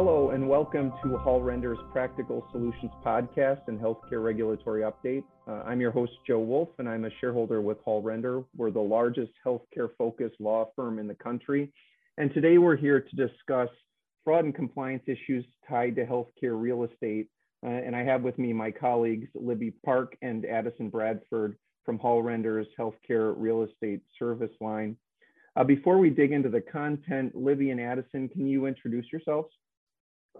Hello, and welcome to Hall Render's Practical Solutions Podcast and Healthcare Regulatory Update. Uh, I'm your host, Joe Wolf, and I'm a shareholder with Hall Render. We're the largest healthcare focused law firm in the country. And today we're here to discuss fraud and compliance issues tied to healthcare real estate. Uh, and I have with me my colleagues, Libby Park and Addison Bradford from Hall Render's Healthcare Real Estate Service Line. Uh, before we dig into the content, Libby and Addison, can you introduce yourselves?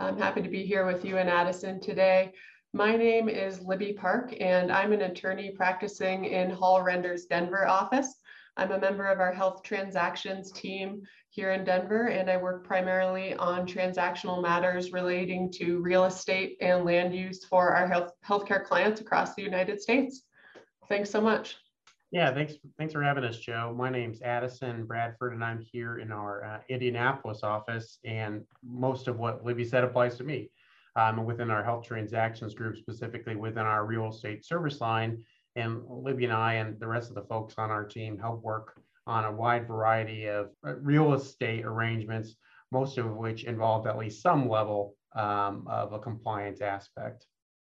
I'm happy to be here with you and Addison today. My name is Libby Park, and I'm an attorney practicing in Hall Render's Denver office. I'm a member of our health transactions team here in Denver, and I work primarily on transactional matters relating to real estate and land use for our health healthcare clients across the United States. Thanks so much. Yeah, thanks. Thanks for having us, Joe. My name's Addison Bradford, and I'm here in our uh, Indianapolis office. And most of what Libby said applies to me. Um, within our health transactions group, specifically within our real estate service line, and Libby and I and the rest of the folks on our team help work on a wide variety of uh, real estate arrangements, most of which involve at least some level um, of a compliance aspect.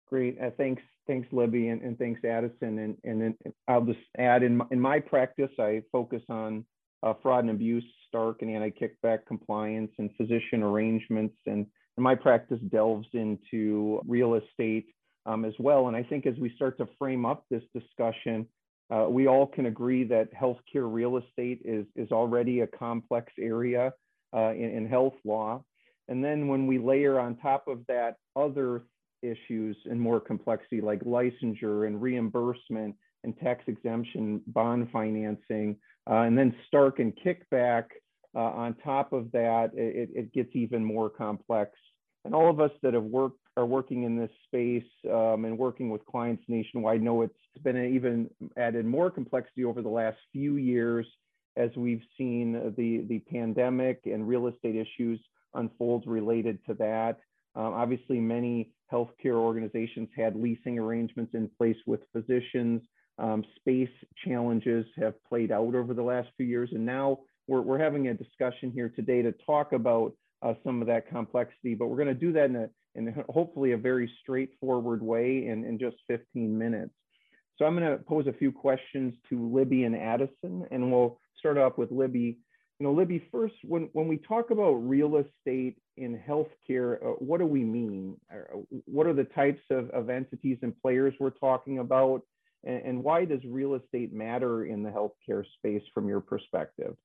Great. Uh, thanks, thanks, Libby, and, and thanks, Addison. And, and then I'll just add in my, in my practice, I focus on uh, fraud and abuse, Stark and anti-kickback compliance, and physician arrangements. And, and my practice delves into real estate um, as well. And I think as we start to frame up this discussion, uh, we all can agree that healthcare real estate is, is already a complex area uh, in, in health law. And then when we layer on top of that other issues and more complexity like licensure and reimbursement and tax exemption bond financing, uh, and then Stark and kickback uh, on top of that, it, it, gets even more complex. And all of us that have worked are working in this space um, and working with clients nationwide know it's been even added more complexity over the last few years as we've seen the, the pandemic and real estate issues unfold related to that. Um, obviously, many healthcare organizations had leasing arrangements in place with physicians. Um, space challenges have played out over the last few years, and now we're, we're having a discussion here today to talk about uh, some of that complexity, but we're going to do that in, a, in hopefully a very straightforward way in, in just 15 minutes. So I'm going to pose a few questions to Libby and Addison, and we'll start off with Libby. You know, Libby, first, when, when we talk about real estate in healthcare, uh, what do we mean? Uh, what are the types of, of entities and players we're talking about? And, and why does real estate matter in the healthcare space from your perspective?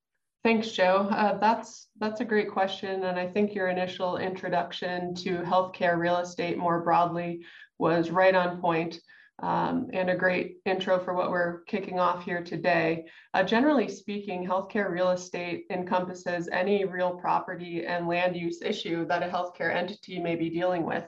Thanks, Joe. Uh, that's that's a great question, and I think your initial introduction to healthcare real estate more broadly was right on point um, and a great intro for what we're kicking off here today. Uh, generally speaking, healthcare real estate encompasses any real property and land use issue that a healthcare entity may be dealing with.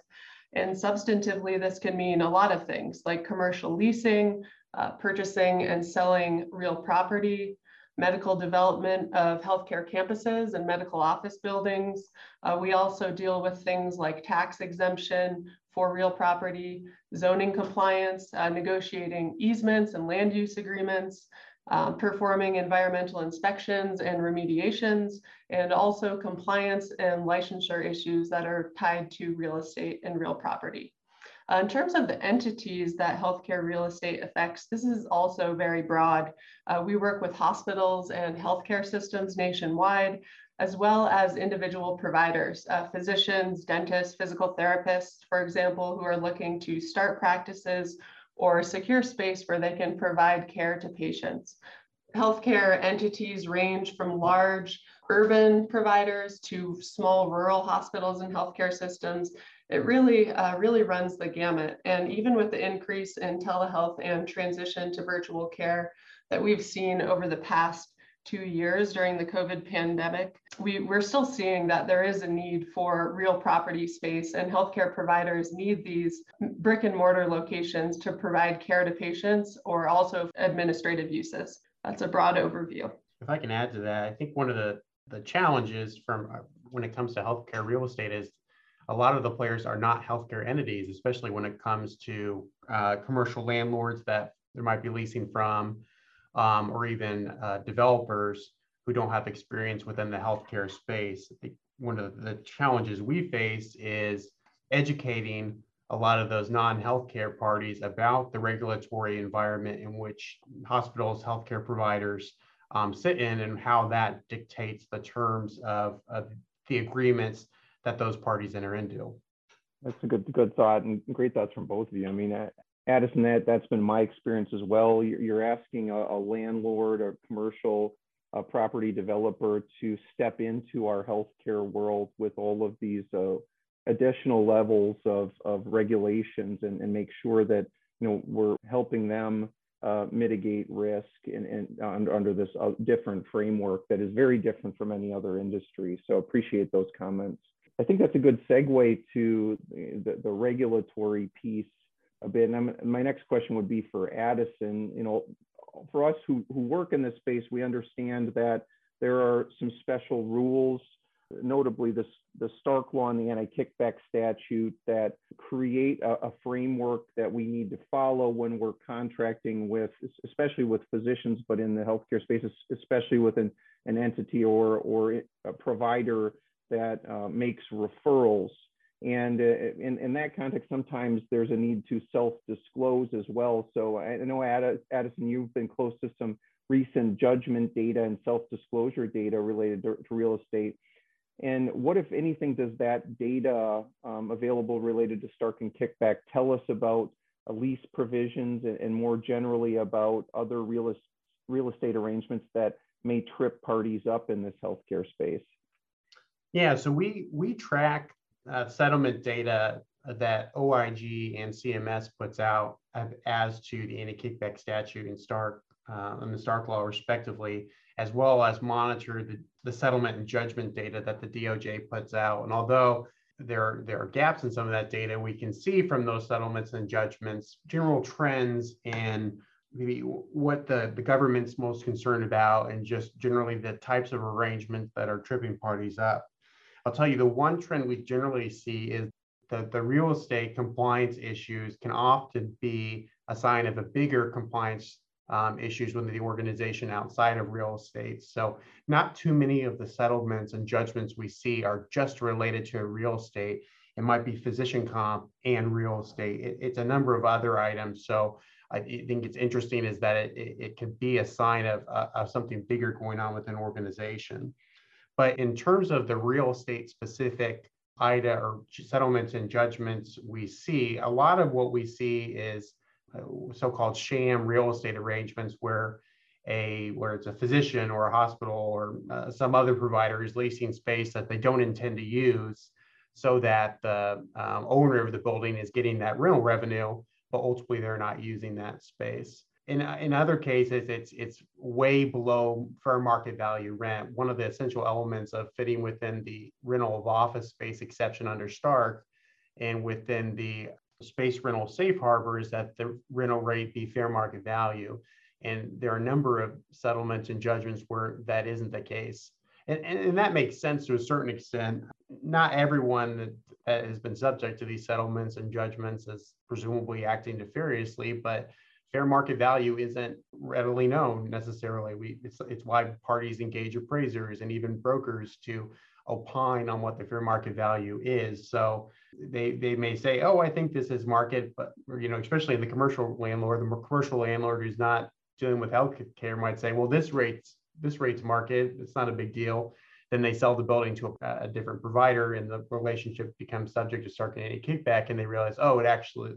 And substantively, this can mean a lot of things like commercial leasing, uh, purchasing and selling real property, medical development of healthcare campuses and medical office buildings. Uh, we also deal with things like tax exemption, for real property, zoning compliance, uh, negotiating easements and land use agreements, um, performing environmental inspections and remediations, and also compliance and licensure issues that are tied to real estate and real property. Uh, in terms of the entities that healthcare real estate affects, this is also very broad. Uh, we work with hospitals and healthcare systems nationwide, as well as individual providers, uh, physicians, dentists, physical therapists, for example, who are looking to start practices or secure space where they can provide care to patients. Healthcare entities range from large urban providers to small rural hospitals and healthcare systems. It really, uh, really runs the gamut. And even with the increase in telehealth and transition to virtual care that we've seen over the past two years during the COVID pandemic, we, we're still seeing that there is a need for real property space and healthcare providers need these brick and mortar locations to provide care to patients or also administrative uses. That's a broad overview. If I can add to that, I think one of the, the challenges from uh, when it comes to healthcare real estate is a lot of the players are not healthcare entities, especially when it comes to uh, commercial landlords that there might be leasing from, um, or even uh, developers who don't have experience within the healthcare space. one of the challenges we face is educating a lot of those non-healthcare parties about the regulatory environment in which hospitals, healthcare providers um, sit in, and how that dictates the terms of, of the agreements that those parties enter into. That's a good good thought and great thoughts from both of you. I mean, Addison, that that's been my experience as well. You're, you're asking a, a, landlord or commercial uh, property developer to step into our healthcare world with all of these uh, additional levels of, of regulations and, and make sure that you know we're helping them uh, mitigate risk in, under, under this uh, different framework that is very different from any other industry. So appreciate those comments. I think that's a good segue to the, the regulatory piece a bit. And my next question would be for Addison. You know, for us who, who work in this space, we understand that there are some special rules notably the, the Stark Law and the anti-kickback statute that create a, a, framework that we need to follow when we're contracting with, especially with physicians, but in the healthcare space, especially with an, an entity or, or a provider that uh, makes referrals. And uh, in, in that context, sometimes there's a need to self-disclose as well. So I know Addison, you've been close to some recent judgment data and self-disclosure data related to, to real estate. And what, if anything, does that data um, available related to Stark and Kickback tell us about lease provisions and, and, more generally about other real, real estate arrangements that may trip parties up in this healthcare space? Yeah, so we we track uh, settlement data that OIG and CMS puts out as to the anti-kickback statute in Stark uh, and the Stark law, respectively, as well as monitor the, the settlement and judgment data that the DOJ puts out. And although there, there are gaps in some of that data, we can see from those settlements and judgments general trends and maybe what the, the government's most concerned about and just generally the types of arrangements that are tripping parties up. I'll tell you the one trend we generally see is that the real estate compliance issues can often be a sign of a bigger compliance um, issues within the organization outside of real estate. So not too many of the settlements and judgments we see are just related to real estate. It might be physician comp and real estate. It, it's a number of other items. So I think it's interesting is that it, it, it can be a sign of, uh, of something bigger going on within an organization. But in terms of the real estate specific IDA or settlements and judgments we see, a lot of what we see is uh, so-called sham real estate arrangements where a where it's a physician or a hospital or uh, some other provider is leasing space that they don't intend to use so that the um, owner of the building is getting that rental revenue but ultimately they're not using that space in, in other cases it's it's way below fair market value rent one of the essential elements of fitting within the rental of office space exception under stark and within the space rental safe harbor is that the rental rate be fair market value. And there are a number of settlements and judgments where that isn't the case. And, and, and that makes sense to a certain extent. Not everyone that, has been subject to these settlements and judgments is presumably acting nefariously, but fair market value isn't readily known necessarily. We, it's, it's why parties engage appraisers and even brokers to opine on what the fair market value is. So they they may say, oh, I think this is market, but you know, especially the commercial landlord, the commercial landlord who's not dealing with healthcare might say, well, this rate's this rate's market, it's not a big deal. Then they sell the building to a, a different provider, and the relationship becomes subject to a kickback, and they realize, oh, it actually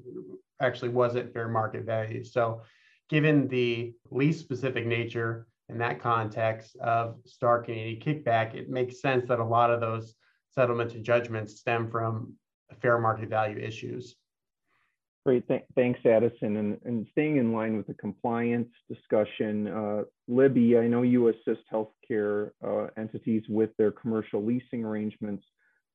actually wasn't fair market value. So, given the lease specific nature in that context of Stark and anti-kickback, it makes sense that a lot of those settlements and judgments stem from fair market value issues. Great, Th thanks, Addison. And, and, staying in line with the compliance discussion, uh, Libby, I know you assist healthcare uh, entities with their commercial leasing arrangements.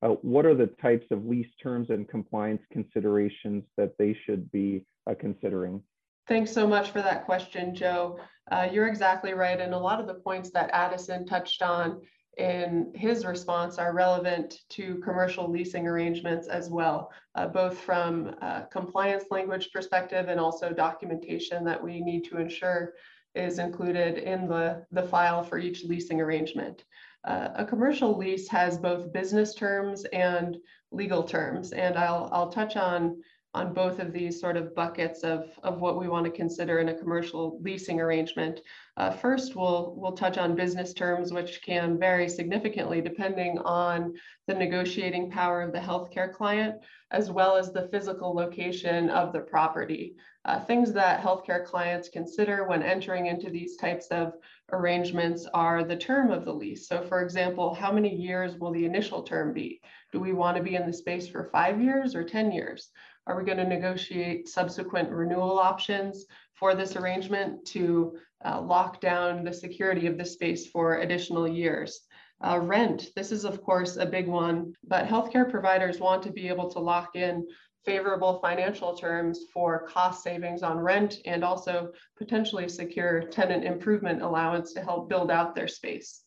Uh, what are the types of lease terms and compliance considerations that they should be uh, considering? Thanks so much for that question, Joe. Uh, you're exactly right. And a lot of the points that Addison touched on in his response are relevant to commercial leasing arrangements as well, uh, both from a compliance language perspective and also documentation that we need to ensure is included in the, the file for each leasing arrangement. Uh, a commercial lease has both business terms and legal terms, and I'll, I'll touch on on both of these sort of buckets of, of what we want to consider in a commercial leasing arrangement. Uh, first, we'll, we'll touch on business terms, which can vary significantly depending on the negotiating power of the healthcare client, as well as the physical location of the property. Uh, things that healthcare clients consider when entering into these types of arrangements are the term of the lease. So for example, how many years will the initial term be? Do we want to be in the space for five years or 10 years? Are we going to negotiate subsequent renewal options for this arrangement to uh, lock down the security of the space for additional years? Uh, rent, this is of course a big one, but healthcare providers want to be able to lock in favorable financial terms for cost savings on rent and also potentially secure tenant improvement allowance to help build out their space.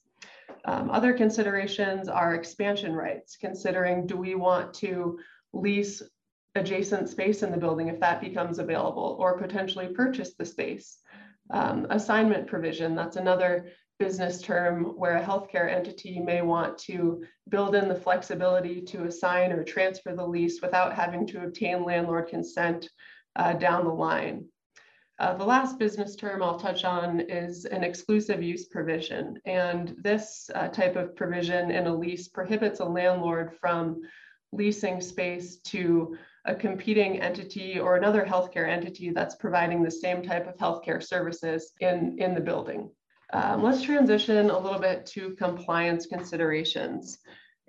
Um, other considerations are expansion rights, considering do we want to lease adjacent space in the building if that becomes available, or potentially purchase the space. Um, assignment provision, that's another business term where a healthcare entity may want to build in the flexibility to assign or transfer the lease without having to obtain landlord consent uh, down the line. Uh, the last business term I'll touch on is an exclusive use provision. And this uh, type of provision in a lease prohibits a landlord from leasing space to a competing entity or another healthcare entity that's providing the same type of healthcare services in, in the building. Um, let's transition a little bit to compliance considerations.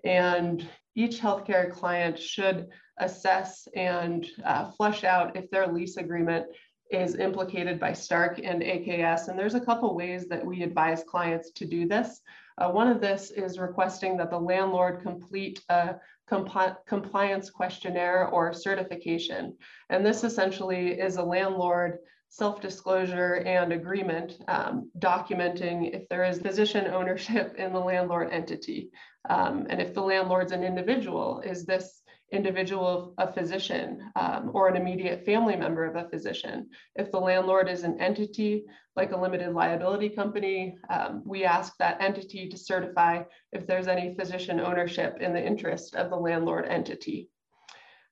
And each healthcare client should assess and uh, flesh out if their lease agreement is implicated by Stark and AKS. And there's a couple ways that we advise clients to do this. Uh, one of this is requesting that the landlord complete a compli compliance questionnaire or certification. And this essentially is a landlord self-disclosure and agreement um, documenting if there is physician ownership in the landlord entity. Um, and if the landlord's an individual, is this individual a physician um, or an immediate family member of a physician. If the landlord is an entity like a limited liability company, um, we ask that entity to certify if there's any physician ownership in the interest of the landlord entity.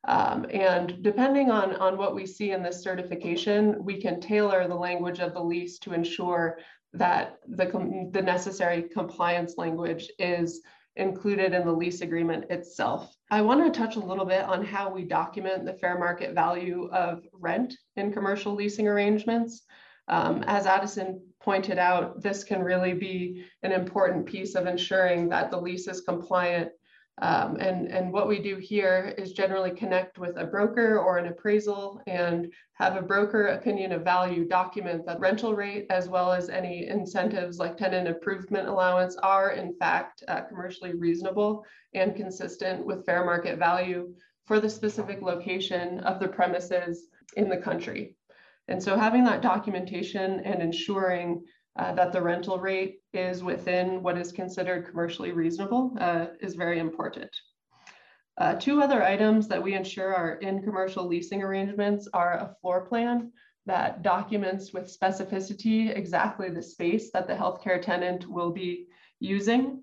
Um, and depending on, on what we see in this certification, we can tailor the language of the lease to ensure that the, the necessary compliance language is included in the lease agreement itself. I want to touch a little bit on how we document the fair market value of rent in commercial leasing arrangements. Um, as Addison pointed out, this can really be an important piece of ensuring that the lease is compliant um, and, and what we do here is generally connect with a broker or an appraisal and have a broker opinion of value document that rental rate as well as any incentives like tenant improvement allowance are in fact uh, commercially reasonable and consistent with fair market value for the specific location of the premises in the country. And so having that documentation and ensuring uh, that the rental rate is within what is considered commercially reasonable uh, is very important. Uh, two other items that we ensure are in commercial leasing arrangements are a floor plan that documents with specificity exactly the space that the healthcare tenant will be using.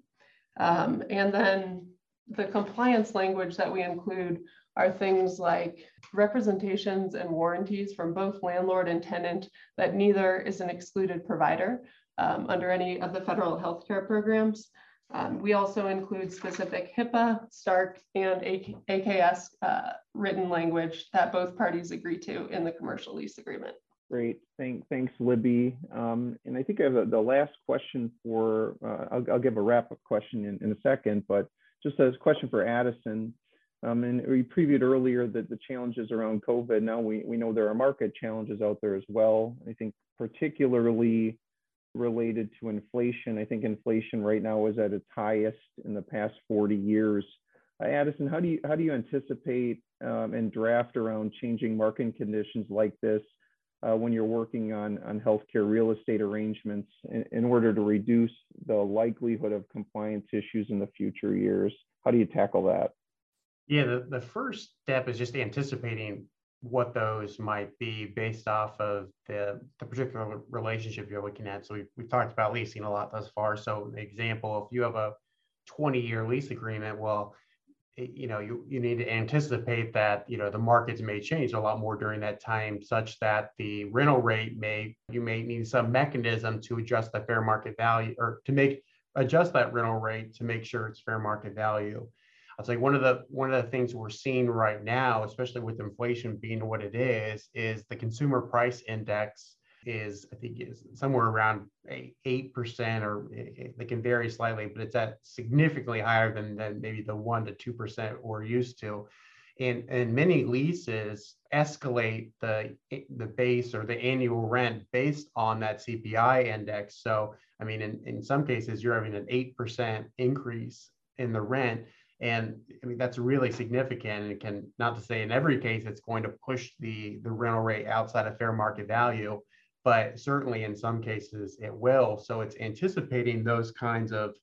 Um, and then the compliance language that we include are things like representations and warranties from both landlord and tenant that neither is an excluded provider um, under any of the federal healthcare programs. Um, we also include specific HIPAA, STARK, and AKS uh, written language that both parties agree to in the commercial lease agreement. Great, Thank, thanks, Libby. Um, and I think I have a, the last question for, uh, I'll, I'll, give a wrap-up question in, in, a second, but just a question for Addison. Um, and we previewed earlier that the challenges around COVID. Now we, we know there are market challenges out there as well. I think particularly related to inflation. I think inflation right now is at its highest in the past 40 years. Uh, Addison, how do you how do you anticipate um, and draft around changing market conditions like this uh, when you're working on on healthcare real estate arrangements in, in order to reduce the likelihood of compliance issues in the future years? How do you tackle that? Yeah, the, the first step is just anticipating what those might be based off of the, the particular relationship you're looking at. So we've, we've talked about leasing a lot thus far. So example, if you have a 20 year lease agreement, well, you know, you, you need to anticipate that, you know, the markets may change a lot more during that time such that the rental rate may, you may need some mechanism to adjust the fair market value or to make, adjust that rental rate to make sure it's fair market value. I'll say one of the one of the things we're seeing right now, especially with inflation being what it is, is the consumer price index is I think is somewhere around eight percent, or it, can vary slightly, but it's at significantly higher than, than maybe the one to two percent we're used to. And, and many leases escalate the the base or the annual rent based on that CPI index. So I mean, in, in some cases, you're having an eight percent increase in the rent and I mean, that's really significant. And it can, not to say in every case, it's going to push the, the rental rate outside of fair market value, but certainly in some cases it will. So it's anticipating those kinds of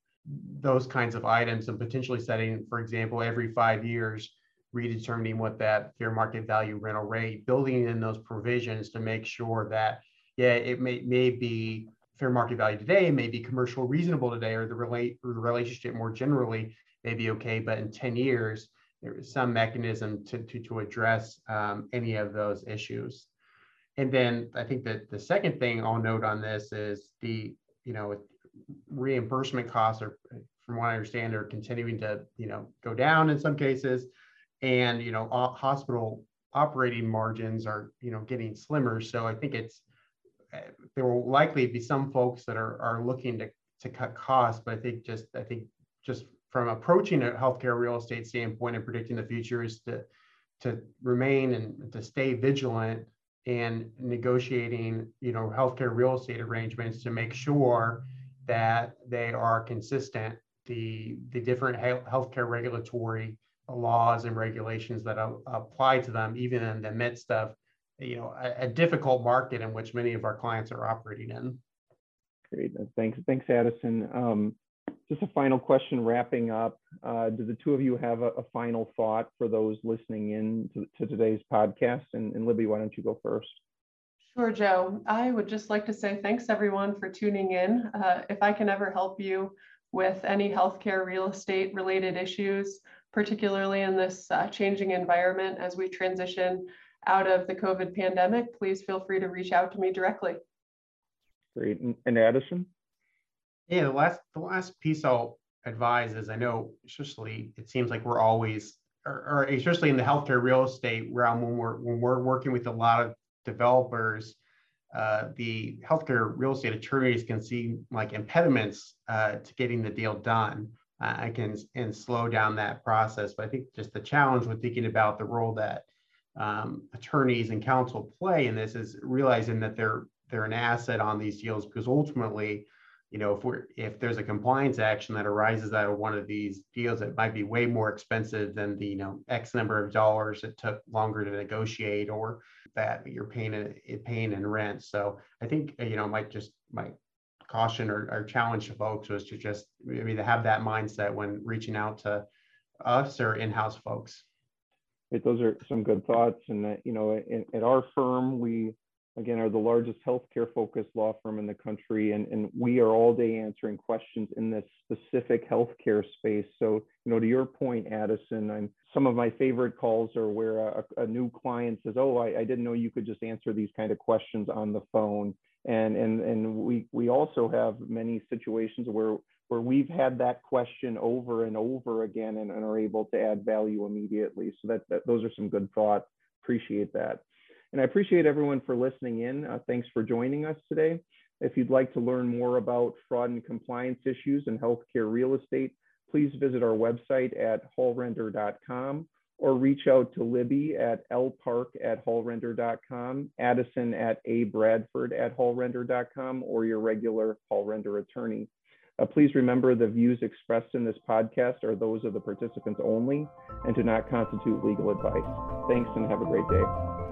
those kinds of items and potentially setting, for example, every five years, redetermining what that fair market value rental rate, building in those provisions to make sure that, yeah, it may, may be fair market value today, may be commercial reasonable today, or the relate or the relationship more generally may be okay, but in 10 years, there is some mechanism to, to, to address um, any of those issues. And then I think that the second thing I'll note on this is the, you know, reimbursement costs are, from what I understand, are continuing to, you know, go down in some cases. And, you know, hospital operating margins are, you know, getting slimmer. So I think it's, eh, there will likely be some folks that are, are looking to, to cut costs, but I think just, I think just from approaching a healthcare real estate standpoint and predicting the future is to to remain and to stay vigilant and negotiating you know healthcare real estate arrangements to make sure that they are consistent the the different healthcare regulatory laws and regulations that apply to them even in the midst of you know a, a difficult market in which many of our clients are operating in. Great. Thanks thanks addison. Um, just a final question wrapping up. Uh, do the two of you have a, a final thought for those listening in to, to today's podcast? And, and, Libby, why don't you go first? Sure, Joe. I would just like to say thanks everyone for tuning in. Uh, if I can ever help you with any healthcare real estate related issues, particularly in this uh, changing environment as we transition out of the COVID pandemic, please feel free to reach out to me directly. Great. And, and Addison? Yeah, the last the last piece I'll advise is I know especially it seems like we're always or, or especially in the healthcare real estate realm when we're when we're working with a lot of developers, uh, the healthcare real estate attorneys can see like impediments uh, to getting the deal done. I can and slow down that process. But I think just the challenge with thinking about the role that um, attorneys and counsel play in this is realizing that they're they're an asset on these deals because ultimately you know, if we're if there's a compliance action that arises out of one of these deals, it might be way more expensive than the you know X number of dollars it took longer to negotiate, or that you're paying it paying in rent. So I think uh, you know might just might caution or, or challenge folks was to just maybe to have that mindset when reaching out to us or in-house folks. Those are some good thoughts, and that you know, in, at our firm, we again, are the largest healthcare focused law firm in the country. And, and we are all day answering questions in this specific healthcare space. So, you know, to your point, Addison, I'm, some of my favorite calls are where a, a new client says, oh, I, I didn't know you could just answer these kind of questions on the phone. And, and, and we, we also have many situations where, where we've had that question over and over again and, and are able to add value immediately. So that, that those are some good thoughts. Appreciate that. And I appreciate everyone for listening in. Uh, thanks for joining us today. If you'd like to learn more about fraud and compliance issues in healthcare real estate, please visit our website at hallrender.com or reach out to Libby at lpark at hallrender.com, Addison at abradford at hallrender.com, or your regular Hall Render attorney. Uh, please remember the views expressed in this podcast are those of the participants only and do not constitute legal advice. Thanks and have a great day.